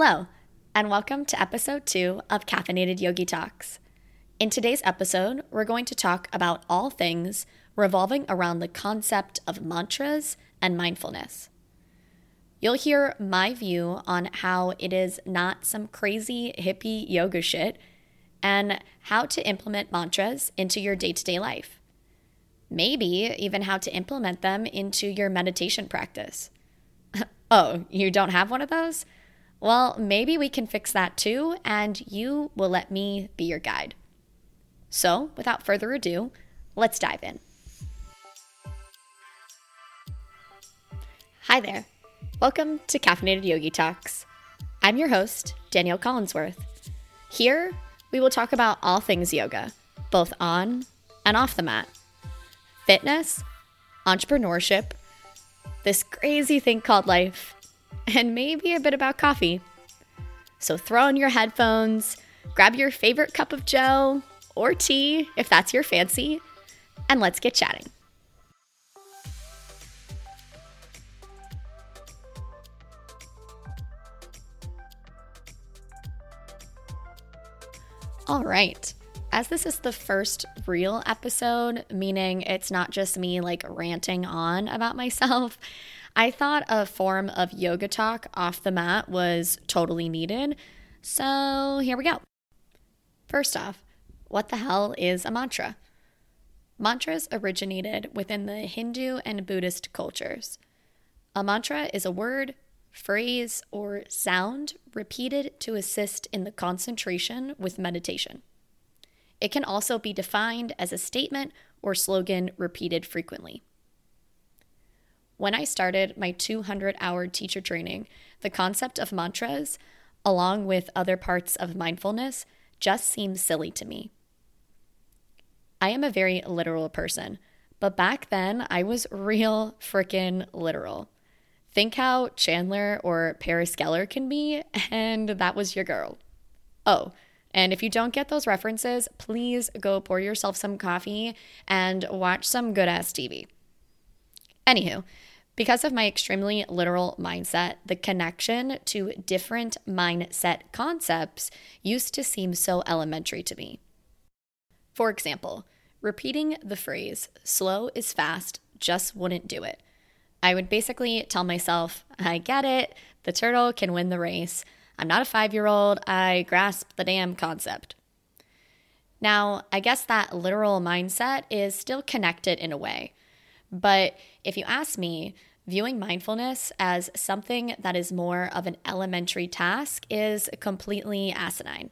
Hello, and welcome to episode two of Caffeinated Yogi Talks. In today's episode, we're going to talk about all things revolving around the concept of mantras and mindfulness. You'll hear my view on how it is not some crazy hippie yoga shit and how to implement mantras into your day to day life. Maybe even how to implement them into your meditation practice. oh, you don't have one of those? Well, maybe we can fix that too, and you will let me be your guide. So, without further ado, let's dive in. Hi there. Welcome to Caffeinated Yogi Talks. I'm your host, Danielle Collinsworth. Here, we will talk about all things yoga, both on and off the mat fitness, entrepreneurship, this crazy thing called life, and maybe a bit about coffee. So throw on your headphones, grab your favorite cup of joe or tea if that's your fancy, and let's get chatting. All right. As this is the first real episode, meaning it's not just me like ranting on about myself, I thought a form of yoga talk off the mat was totally needed. So here we go. First off, what the hell is a mantra? Mantras originated within the Hindu and Buddhist cultures. A mantra is a word, phrase, or sound repeated to assist in the concentration with meditation. It can also be defined as a statement or slogan repeated frequently. When I started my 200 hour teacher training, the concept of mantras, along with other parts of mindfulness, just seemed silly to me. I am a very literal person, but back then I was real freaking literal. Think how Chandler or Paris Geller can be, and that was your girl. Oh, and if you don't get those references, please go pour yourself some coffee and watch some good ass TV. Anywho, because of my extremely literal mindset, the connection to different mindset concepts used to seem so elementary to me. For example, repeating the phrase, slow is fast, just wouldn't do it. I would basically tell myself, I get it, the turtle can win the race. I'm not a five year old, I grasp the damn concept. Now, I guess that literal mindset is still connected in a way. But if you ask me, viewing mindfulness as something that is more of an elementary task is completely asinine.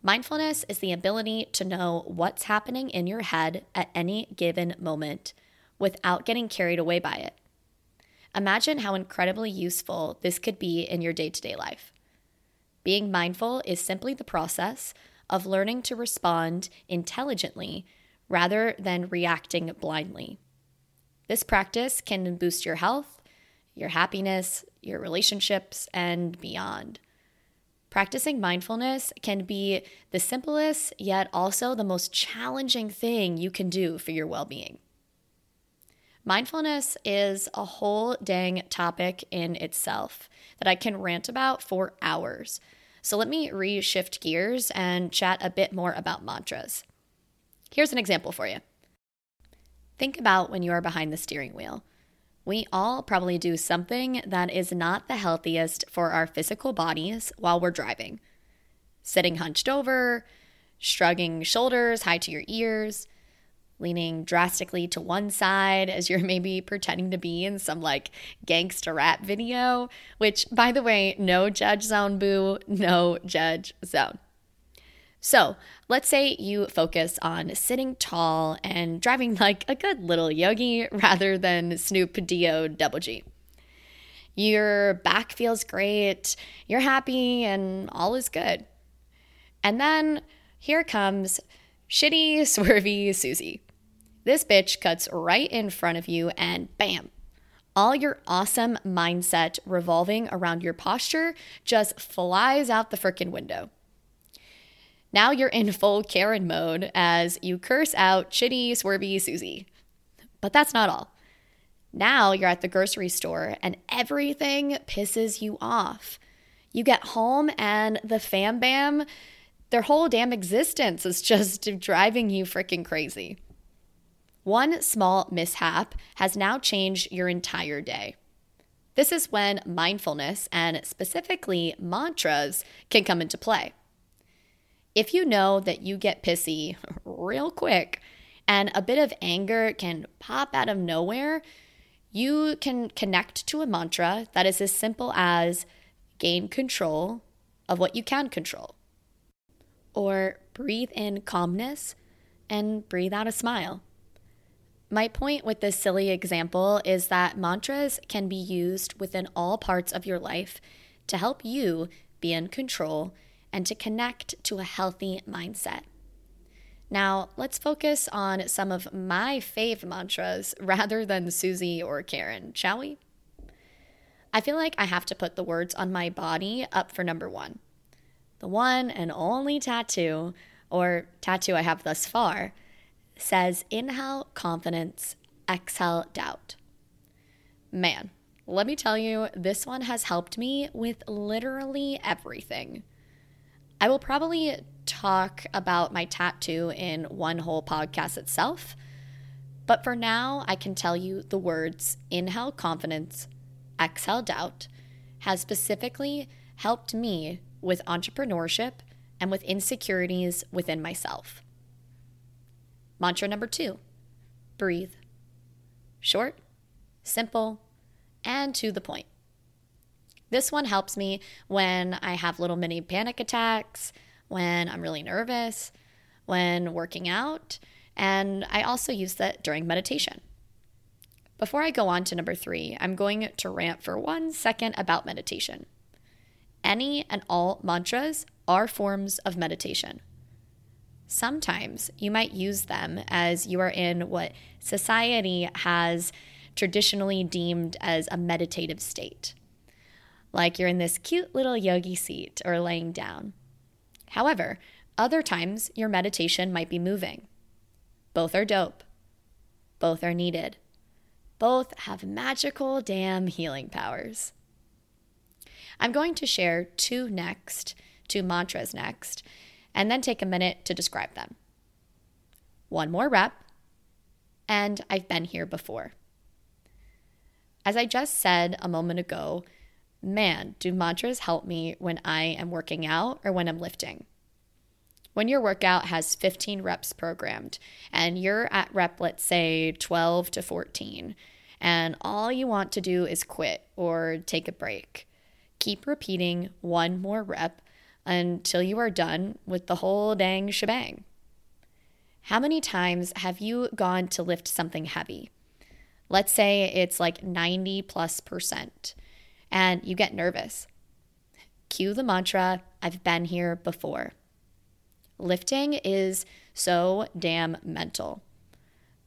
Mindfulness is the ability to know what's happening in your head at any given moment without getting carried away by it. Imagine how incredibly useful this could be in your day to day life. Being mindful is simply the process of learning to respond intelligently rather than reacting blindly. This practice can boost your health, your happiness, your relationships, and beyond. Practicing mindfulness can be the simplest, yet also the most challenging thing you can do for your well being. Mindfulness is a whole dang topic in itself that I can rant about for hours. So let me reshift gears and chat a bit more about mantras. Here's an example for you. Think about when you are behind the steering wheel. We all probably do something that is not the healthiest for our physical bodies while we're driving. Sitting hunched over, shrugging shoulders high to your ears, leaning drastically to one side as you're maybe pretending to be in some like gangster rap video, which, by the way, no judge zone, boo, no judge zone. So let's say you focus on sitting tall and driving like a good little yogi rather than Snoop Dio Double G. Your back feels great, you're happy, and all is good. And then here comes shitty, swervy Susie. This bitch cuts right in front of you, and bam, all your awesome mindset revolving around your posture just flies out the frickin' window. Now you're in full Karen mode as you curse out chitty, swervy Susie. But that's not all. Now you're at the grocery store and everything pisses you off. You get home and the fam bam, their whole damn existence is just driving you freaking crazy. One small mishap has now changed your entire day. This is when mindfulness and specifically mantras can come into play. If you know that you get pissy real quick and a bit of anger can pop out of nowhere, you can connect to a mantra that is as simple as gain control of what you can control. Or breathe in calmness and breathe out a smile. My point with this silly example is that mantras can be used within all parts of your life to help you be in control and to connect to a healthy mindset. Now, let's focus on some of my fave mantras rather than Susie or Karen, shall we? I feel like I have to put the words on my body up for number one. The one and only tattoo, or tattoo I have thus far, says inhale confidence, exhale doubt. Man, let me tell you, this one has helped me with literally everything. I will probably talk about my tattoo in one whole podcast itself, but for now, I can tell you the words inhale confidence, exhale doubt has specifically helped me with entrepreneurship and with insecurities within myself. Mantra number two breathe. Short, simple, and to the point. This one helps me when I have little mini panic attacks, when I'm really nervous, when working out, and I also use that during meditation. Before I go on to number three, I'm going to rant for one second about meditation. Any and all mantras are forms of meditation. Sometimes you might use them as you are in what society has traditionally deemed as a meditative state, like you're in this cute little yogi seat or laying down. However, other times your meditation might be moving. Both are dope, both are needed, both have magical damn healing powers. I'm going to share two next, two mantras next and then take a minute to describe them. One more rep, and I've been here before. As I just said a moment ago, man, do mantras help me when I am working out or when I'm lifting. When your workout has 15 reps programmed and you're at rep, let's say 12 to 14, and all you want to do is quit or take a break, keep repeating one more rep until you are done with the whole dang shebang. How many times have you gone to lift something heavy? Let's say it's like 90 plus percent, and you get nervous. Cue the mantra I've been here before. Lifting is so damn mental.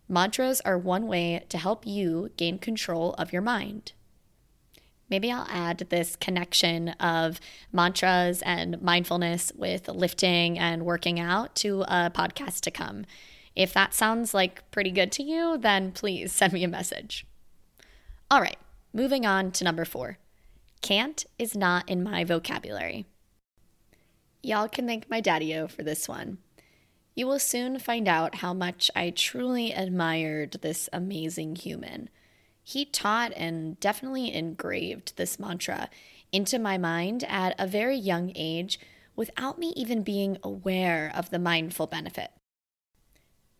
Mantras are one way to help you gain control of your mind. Maybe I'll add this connection of mantras and mindfulness with lifting and working out to a podcast to come. If that sounds like pretty good to you, then please send me a message. All right, moving on to number four. Can't is not in my vocabulary. Y'all can thank my daddy for this one. You will soon find out how much I truly admired this amazing human he taught and definitely engraved this mantra into my mind at a very young age without me even being aware of the mindful benefit.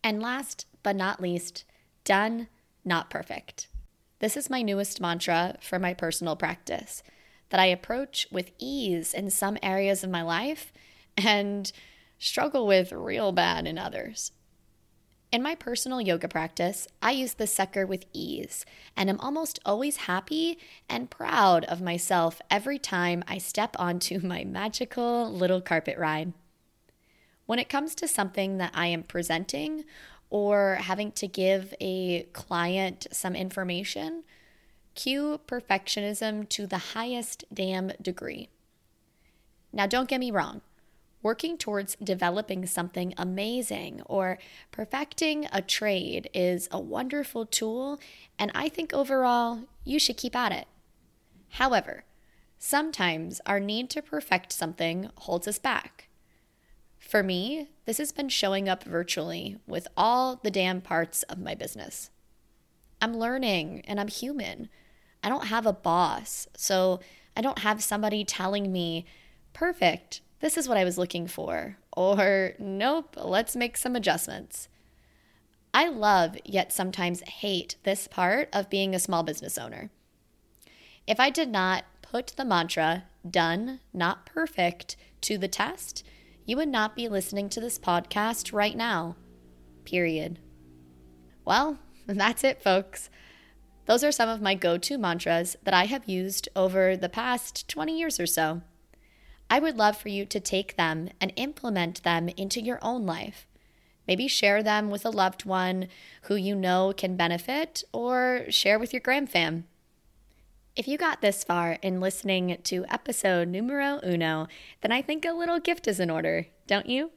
And last but not least, done, not perfect. This is my newest mantra for my personal practice that I approach with ease in some areas of my life and struggle with real bad in others. In my personal yoga practice, I use the sucker with ease and am almost always happy and proud of myself every time I step onto my magical little carpet ride. When it comes to something that I am presenting or having to give a client some information, cue perfectionism to the highest damn degree. Now, don't get me wrong working towards developing something amazing or perfecting a trade is a wonderful tool, and I think overall you should keep at it. However, Sometimes our need to perfect something holds us back. For me, this has been showing up virtually with all the damn parts of my business. I'm learning and I'm human. I don't have a boss, so I don't have somebody telling me, perfect, this is what I was looking for, or nope, let's make some adjustments. I love, yet sometimes hate, this part of being a small business owner. If I did not put the mantra, done, not perfect, to the test, you would not be listening to this podcast right now. Period. Well, that's it, folks. Those are some of my go to mantras that I have used over the past 20 years or so. I would love for you to take them and implement them into your own life. Maybe share them with a loved one who you know can benefit, or share with your gram fam. If you got this far in listening to episode numero uno, then I think a little gift is in order, don't you?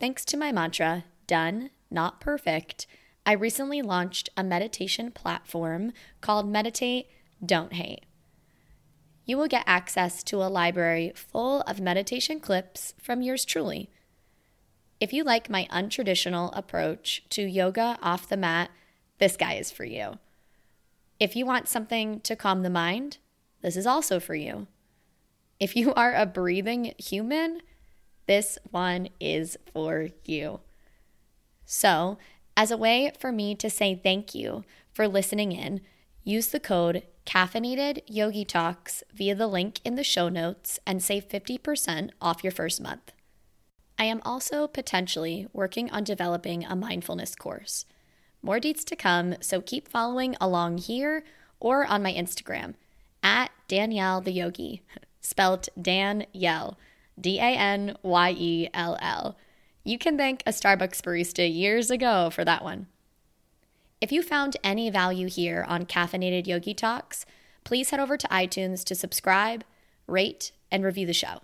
Thanks to my mantra, done, not perfect, I recently launched a meditation platform called Meditate, Don't Hate. You will get access to a library full of meditation clips from yours truly if you like my untraditional approach to yoga off the mat, this guy is for you. If you want something to calm the mind, this is also for you. If you are a breathing human, this one is for you. So, as a way for me to say thank you for listening in, use the code caffeinated yogi talks via the link in the show notes and save 50% off your first month. I am also potentially working on developing a mindfulness course. More deets to come, so keep following along here or on my Instagram at Danielle the Yogi, spelt Dan Yell, D A N Y E L L. You can thank a Starbucks barista years ago for that one. If you found any value here on Caffeinated Yogi Talks, please head over to iTunes to subscribe, rate, and review the show.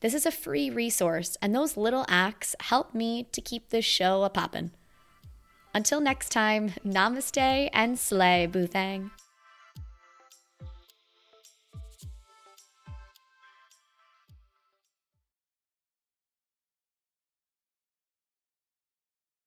This is a free resource, and those little acts help me to keep this show a poppin'. Until next time, namaste and slay, Boothang.